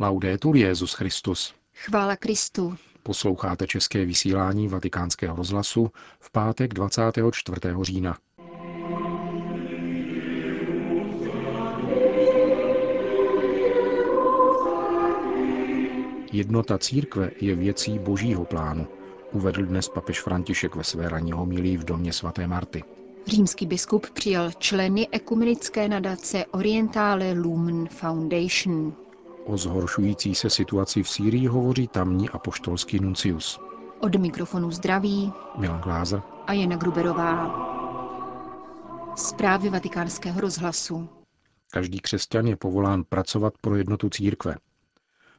Laudetur Jezus Christus. Chvála Kristu. Posloucháte české vysílání Vatikánského rozhlasu v pátek 24. října. Jednota církve je věcí božího plánu, uvedl dnes papež František ve své ranní homilí v domě svaté Marty. Římský biskup přijal členy ekumenické nadace Orientale Lumen Foundation. O zhoršující se situaci v Sýrii hovoří tamní apoštolský nuncius. Od mikrofonu zdraví Milan Glázer a Jana Gruberová. Zprávy vatikánského rozhlasu. Každý křesťan je povolán pracovat pro jednotu církve.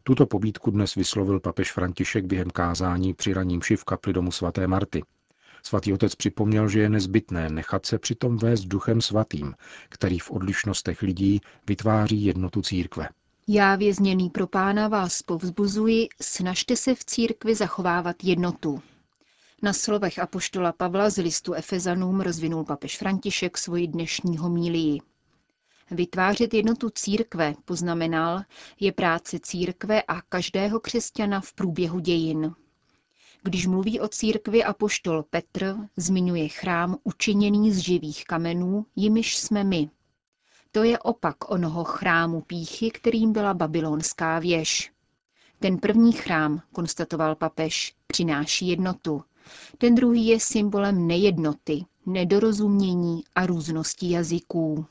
Tuto pobídku dnes vyslovil papež František během kázání při raním v kapli domu svaté Marty. Svatý otec připomněl, že je nezbytné nechat se přitom vést duchem svatým, který v odlišnostech lidí vytváří jednotu církve. Já vězněný pro pána vás povzbuzuji, snažte se v církvi zachovávat jednotu. Na slovech apoštola Pavla z listu Efezanům rozvinul papež František svoji dnešní homílii. Vytvářet jednotu církve, poznamenal, je práce církve a každého křesťana v průběhu dějin. Když mluví o církvi apoštol Petr, zmiňuje chrám učiněný z živých kamenů, jimiž jsme my. To je opak onoho chrámu píchy, kterým byla babylonská věž. Ten první chrám, konstatoval papež, přináší jednotu. Ten druhý je symbolem nejednoty, nedorozumění a různosti jazyků.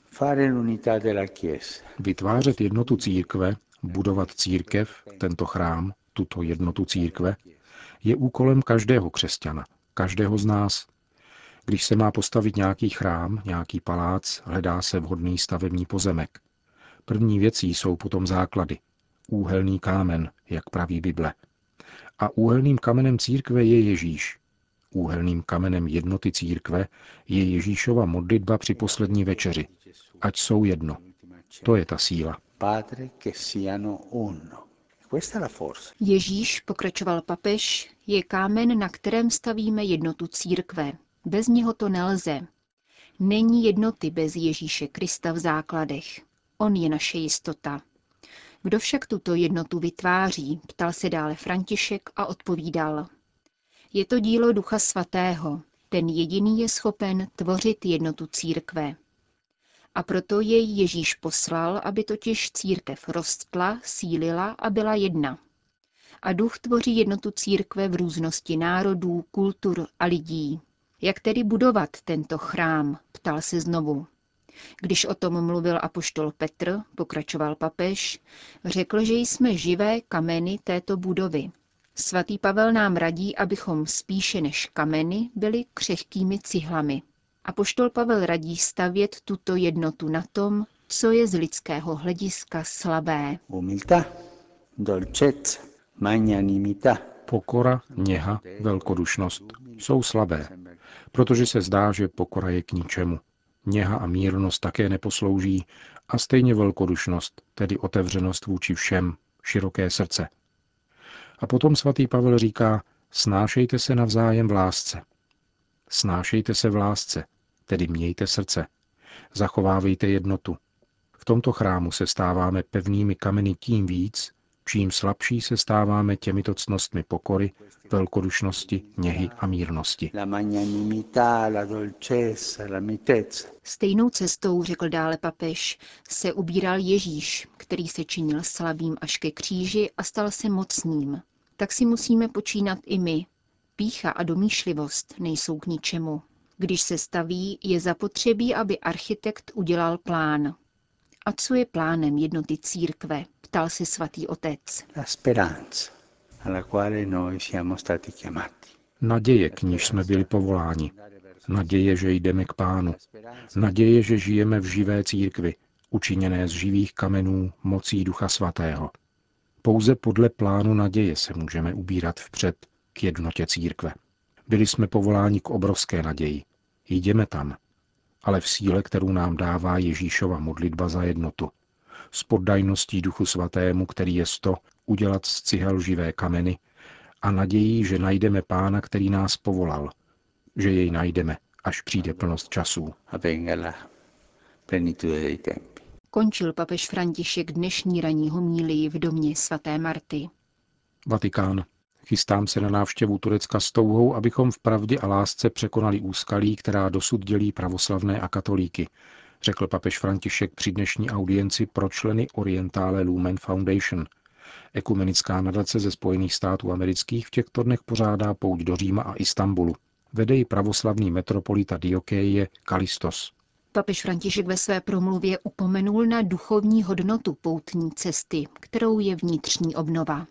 Vytvářet jednotu církve, budovat církev, tento chrám, tuto jednotu církve, je úkolem každého křesťana, každého z nás. Když se má postavit nějaký chrám, nějaký palác, hledá se vhodný stavební pozemek. První věcí jsou potom základy. Úhelný kámen, jak praví Bible. A úhelným kamenem církve je Ježíš. Úhelným kamenem jednoty církve je Ježíšova modlitba při poslední večeři. Ať jsou jedno. To je ta síla. Ježíš, pokračoval papež, je kámen, na kterém stavíme jednotu církve. Bez něho to nelze. Není jednoty bez Ježíše Krista v základech. On je naše jistota. Kdo však tuto jednotu vytváří, ptal se dále František a odpovídal. Je to dílo Ducha Svatého. Ten jediný je schopen tvořit jednotu církve. A proto jej Ježíš poslal, aby totiž církev rostla, sílila a byla jedna. A duch tvoří jednotu církve v různosti národů, kultur a lidí. Jak tedy budovat tento chrám, ptal se znovu. Když o tom mluvil apoštol Petr, pokračoval papež, řekl, že jsme živé kameny této budovy. Svatý Pavel nám radí, abychom spíše než kameny byli křehkými cihlami. Apoštol Pavel radí stavět tuto jednotu na tom, co je z lidského hlediska slabé. Humilta, dolcezza, magnanimità. Pokora, něha, velkodušnost jsou slabé, protože se zdá, že pokora je k ničemu. Něha a mírnost také neposlouží a stejně velkodušnost, tedy otevřenost vůči všem, široké srdce. A potom svatý Pavel říká, snášejte se navzájem v lásce. Snášejte se v lásce, tedy mějte srdce. Zachovávejte jednotu. V tomto chrámu se stáváme pevnými kameny tím víc, čím slabší se stáváme těmito cnostmi pokory, velkodušnosti, něhy a mírnosti. Stejnou cestou, řekl dále papež, se ubíral Ježíš, který se činil slabým až ke kříži a stal se mocným. Tak si musíme počínat i my. Pícha a domýšlivost nejsou k ničemu. Když se staví, je zapotřebí, aby architekt udělal plán. A co je plánem jednoty církve? Ptal se svatý otec. Naděje, k níž jsme byli povoláni. Naděje, že jdeme k pánu. Naděje, že žijeme v živé církvi, učiněné z živých kamenů mocí Ducha Svatého. Pouze podle plánu naděje se můžeme ubírat vpřed k jednotě církve. Byli jsme povoláni k obrovské naději. Jdeme tam, ale v síle, kterou nám dává Ježíšova modlitba za jednotu. S poddajností Duchu Svatému, který je sto, udělat z cihel živé kameny a nadějí, že najdeme Pána, který nás povolal, že jej najdeme, až přijde plnost časů. Končil papež František dnešní ranní homílii v domě svaté Marty. Vatikán. Chystám se na návštěvu Turecka s touhou, abychom v pravdě a lásce překonali úskalí, která dosud dělí pravoslavné a katolíky, řekl papež František při dnešní audienci pro členy Orientale Lumen Foundation. Ekumenická nadace ze Spojených států amerických v těchto dnech pořádá pouť do Říma a Istanbulu. Vede ji pravoslavný metropolita Diokéje Kalistos. Papež František ve své promluvě upomenul na duchovní hodnotu poutní cesty, kterou je vnitřní obnova.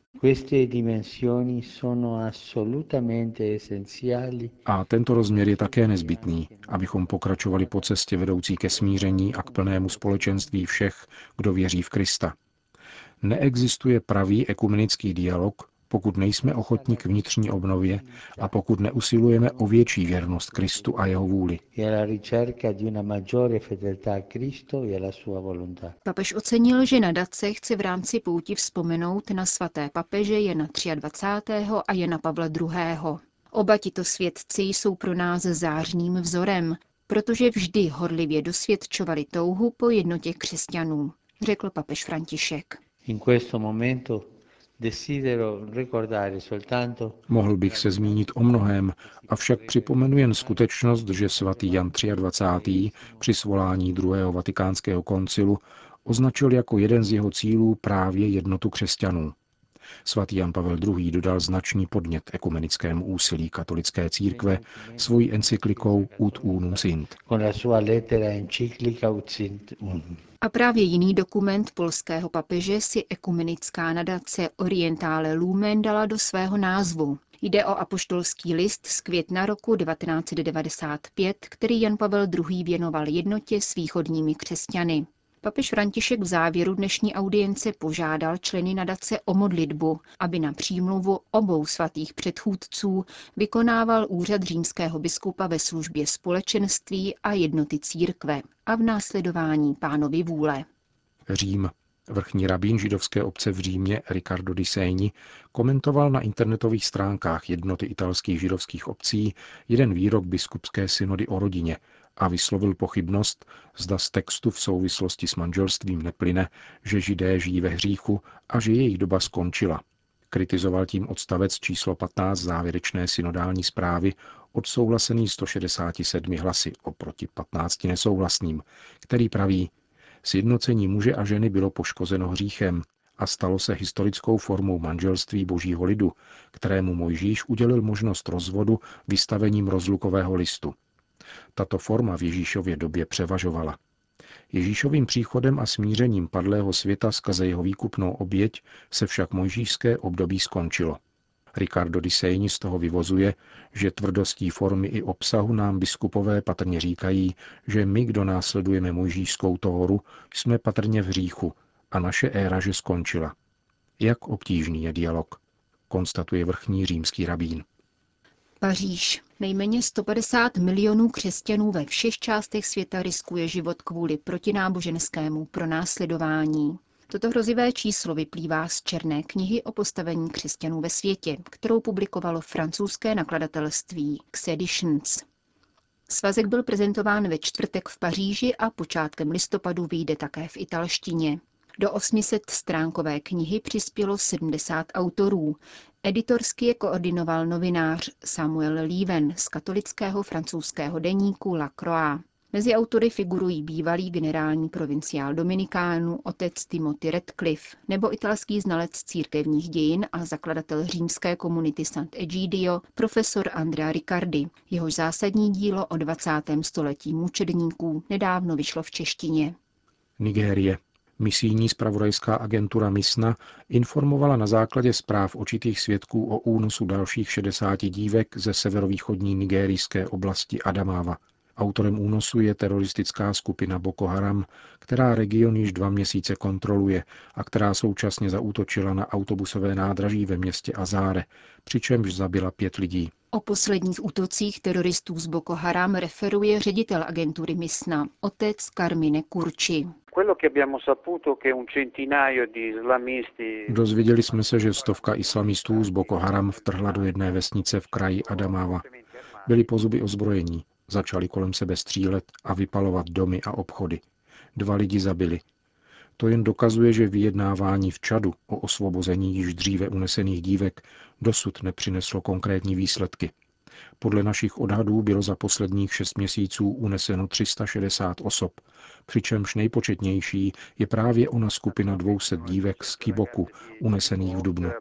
A tento rozměr je také nezbytný, abychom pokračovali po cestě vedoucí ke smíření a k plnému společenství všech, kdo věří v Krista. Neexistuje pravý ekumenický dialog, pokud nejsme ochotní k vnitřní obnově a pokud neusilujeme o větší věrnost Kristu a jeho vůli. Papež ocenil, že nadace chce v rámci pouti vzpomenout na svaté papeže Jana 23. a Jana Pavla II. Oba tito svědci jsou pro nás zářným vzorem, protože vždy horlivě dosvědčovali touhu po jednotě křesťanů, řekl papež František. In questo momento Mohl bych se zmínit o mnohem, avšak připomenu jen skutečnost, že svatý Jan 23. při svolání druhého vatikánského koncilu označil jako jeden z jeho cílů právě jednotu křesťanů. Svatý Jan Pavel II. dodal značný podnět ekumenickému úsilí katolické církve svojí encyklikou Ut unum sint. A právě jiný dokument polského papeže si ekumenická nadace Orientale Lumen dala do svého názvu. Jde o apoštolský list z května roku 1995, který Jan Pavel II. věnoval jednotě s východními křesťany. Papež František v závěru dnešní audience požádal členy nadace o modlitbu, aby na přímluvu obou svatých předchůdců vykonával úřad římského biskupa ve službě společenství a jednoty církve a v následování pánovi vůle. Řím. Vrchní rabín židovské obce v Římě Ricardo Di Segni komentoval na internetových stránkách jednoty italských židovských obcí jeden výrok biskupské synody o rodině, a vyslovil pochybnost, zda z textu v souvislosti s manželstvím neplyne, že židé žijí ve hříchu a že jejich doba skončila. Kritizoval tím odstavec číslo 15 závěrečné synodální zprávy, odsouhlasený 167 hlasy oproti 15 nesouhlasným, který praví, sjednocení muže a ženy bylo poškozeno hříchem a stalo se historickou formou manželství božího lidu, kterému Mojžíš udělil možnost rozvodu vystavením rozlukového listu. Tato forma v Ježíšově době převažovala. Ježíšovým příchodem a smířením padlého světa skrze jeho výkupnou oběť se však mojžíšské období skončilo. Ricardo di Seini z toho vyvozuje, že tvrdostí formy i obsahu nám biskupové patrně říkají, že my, kdo následujeme mojžíšskou tohoru, jsme patrně v hříchu a naše éra že skončila. Jak obtížný je dialog, konstatuje vrchní římský rabín. Paříž. Nejméně 150 milionů křesťanů ve všech částech světa riskuje život kvůli protináboženskému pronásledování. Toto hrozivé číslo vyplývá z černé knihy o postavení křesťanů ve světě, kterou publikovalo francouzské nakladatelství Xeditions. Svazek byl prezentován ve čtvrtek v Paříži a počátkem listopadu vyjde také v italštině. Do 800 stránkové knihy přispělo 70 autorů. Editorsky je koordinoval novinář Samuel Lieven z katolického francouzského deníku La Croix. Mezi autory figurují bývalý generální provinciál Dominikánu otec Timothy Redcliffe nebo italský znalec církevních dějin a zakladatel římské komunity Sant'Egidio profesor Andrea Riccardi. Jehož zásadní dílo o 20. století mučedníků nedávno vyšlo v češtině. Nigérie. Misijní spravodajská agentura MISNA informovala na základě zpráv očitých svědků o únosu dalších 60 dívek ze severovýchodní nigérijské oblasti Adamáva. Autorem únosu je teroristická skupina Boko Haram, která region již dva měsíce kontroluje a která současně zaútočila na autobusové nádraží ve městě Azáre, přičemž zabila pět lidí. O posledních útocích teroristů z Boko Haram referuje ředitel agentury MISNA, otec Carmine Kurči. Dozvěděli jsme se, že stovka islamistů z Boko Haram vtrhla do jedné vesnice v kraji Adamava. Byli po zuby ozbrojení, začali kolem sebe střílet a vypalovat domy a obchody. Dva lidi zabili. To jen dokazuje, že vyjednávání v Čadu o osvobození již dříve unesených dívek dosud nepřineslo konkrétní výsledky. Podle našich odhadů bylo za posledních šest měsíců uneseno 360 osob, přičemž nejpočetnější je právě ona skupina 200 dívek z Kiboku, unesených v Dubnu.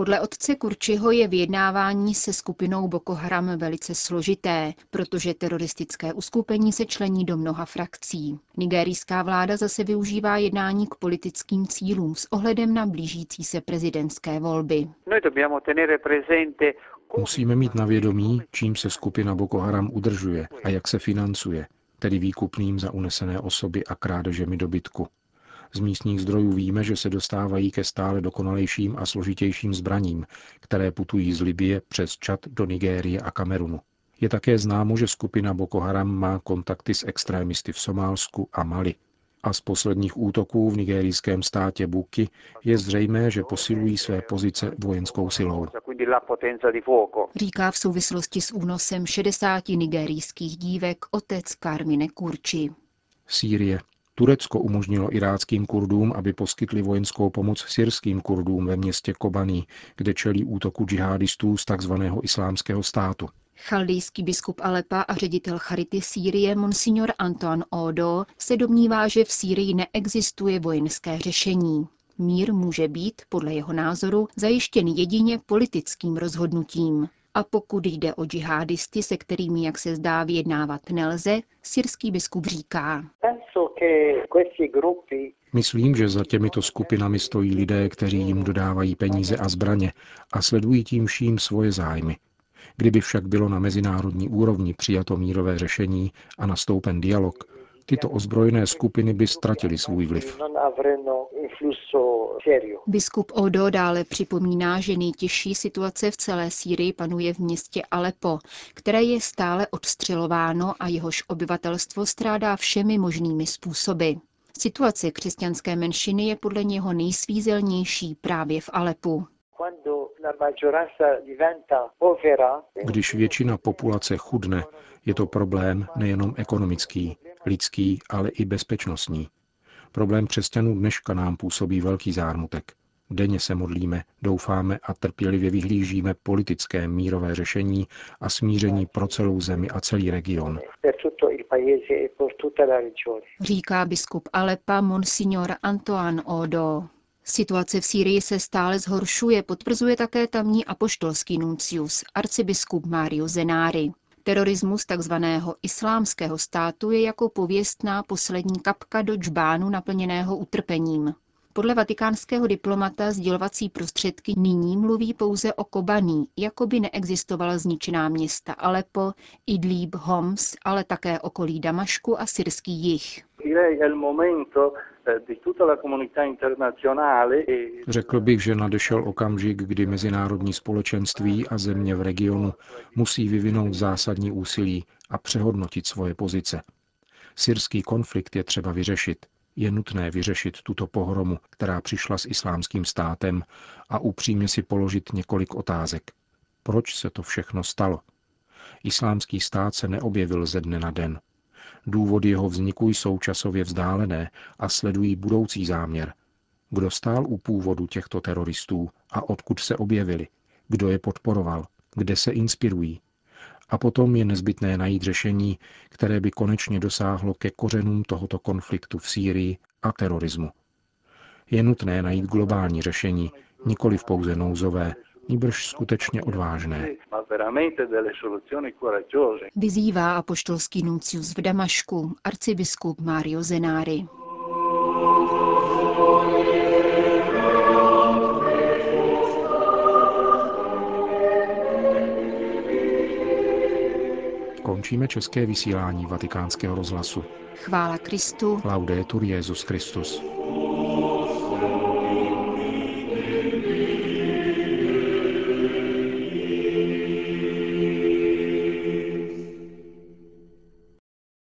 Podle otce Kurčiho je vyjednávání se skupinou Boko Haram velice složité, protože teroristické uskupení se člení do mnoha frakcí. Nigerijská vláda zase využívá jednání k politickým cílům s ohledem na blížící se prezidentské volby. Musíme mít na vědomí, čím se skupina Boko Haram udržuje a jak se financuje, tedy výkupným za unesené osoby a krádežemi dobytku. Z místních zdrojů víme, že se dostávají ke stále dokonalejším a složitějším zbraním, které putují z Libie přes Čad do Nigérie a Kamerunu. Je také známo, že skupina Boko Haram má kontakty s extrémisty v Somálsku a Mali. A z posledních útoků v nigerijském státě Buki je zřejmé, že posilují své pozice vojenskou silou. Říká v souvislosti s únosem 60 nigerijských dívek otec Carmine Kurči. Sýrie. Turecko umožnilo iráckým Kurdům, aby poskytli vojenskou pomoc syrským Kurdům ve městě Kobani, kde čelí útoku džihadistů z tzv. islámského státu. Chaldejský biskup Alepa a ředitel Charity Sýrie Monsignor Antoine Odo se domnívá, že v Sýrii neexistuje vojenské řešení. Mír může být, podle jeho názoru, zajištěn jedině politickým rozhodnutím. A pokud jde o džihadisty, se kterými, jak se zdá, vyjednávat nelze, syrský biskup říká. Myslím, že za těmito skupinami stojí lidé, kteří jim dodávají peníze a zbraně a sledují tím vším svoje zájmy. Kdyby však bylo na mezinárodní úrovni přijato mírové řešení a nastoupen dialog, tyto ozbrojené skupiny by ztratily svůj vliv. Biskup Odo dále připomíná, že nejtěžší situace v celé Sýrii panuje v městě Alepo, které je stále odstřelováno a jehož obyvatelstvo strádá všemi možnými způsoby. Situace křesťanské menšiny je podle něho nejsvízelnější právě v Alepu. Když většina populace chudne, je to problém nejenom ekonomický, lidský, ale i bezpečnostní. Problém křesťanů dneška nám působí velký zármutek. Denně se modlíme, doufáme a trpělivě vyhlížíme politické mírové řešení a smíření pro celou zemi a celý region. Říká biskup Alepa Monsignor Antoine Odo. Situace v Sýrii se stále zhoršuje, potvrzuje také tamní apoštolský nuncius, arcibiskup Mario Zenári. Terorismus tzv. islámského státu je jako pověstná poslední kapka do džbánu naplněného utrpením. Podle vatikánského diplomata sdělovací prostředky nyní mluví pouze o Kobaní, jako by neexistovala zničená města Alepo, Idlib, Homs, ale také okolí Damašku a syrský jih. Řekl bych, že nadešel okamžik, kdy mezinárodní společenství a země v regionu musí vyvinout zásadní úsilí a přehodnotit svoje pozice. Syrský konflikt je třeba vyřešit. Je nutné vyřešit tuto pohromu, která přišla s islámským státem a upřímně si položit několik otázek. Proč se to všechno stalo? Islámský stát se neobjevil ze dne na den. Důvody jeho vzniku jsou časově vzdálené a sledují budoucí záměr. Kdo stál u původu těchto teroristů a odkud se objevili? Kdo je podporoval? Kde se inspirují? A potom je nezbytné najít řešení, které by konečně dosáhlo ke kořenům tohoto konfliktu v Sýrii a terorismu. Je nutné najít globální řešení, nikoli v pouze nouzové, níbrž skutečně odvážné. Vyzývá apoštolský nuncius v Damašku, arcibiskup Mario Zenári. Končíme české vysílání vatikánského rozhlasu. Chvála Kristu. Laudetur Jezus Christus.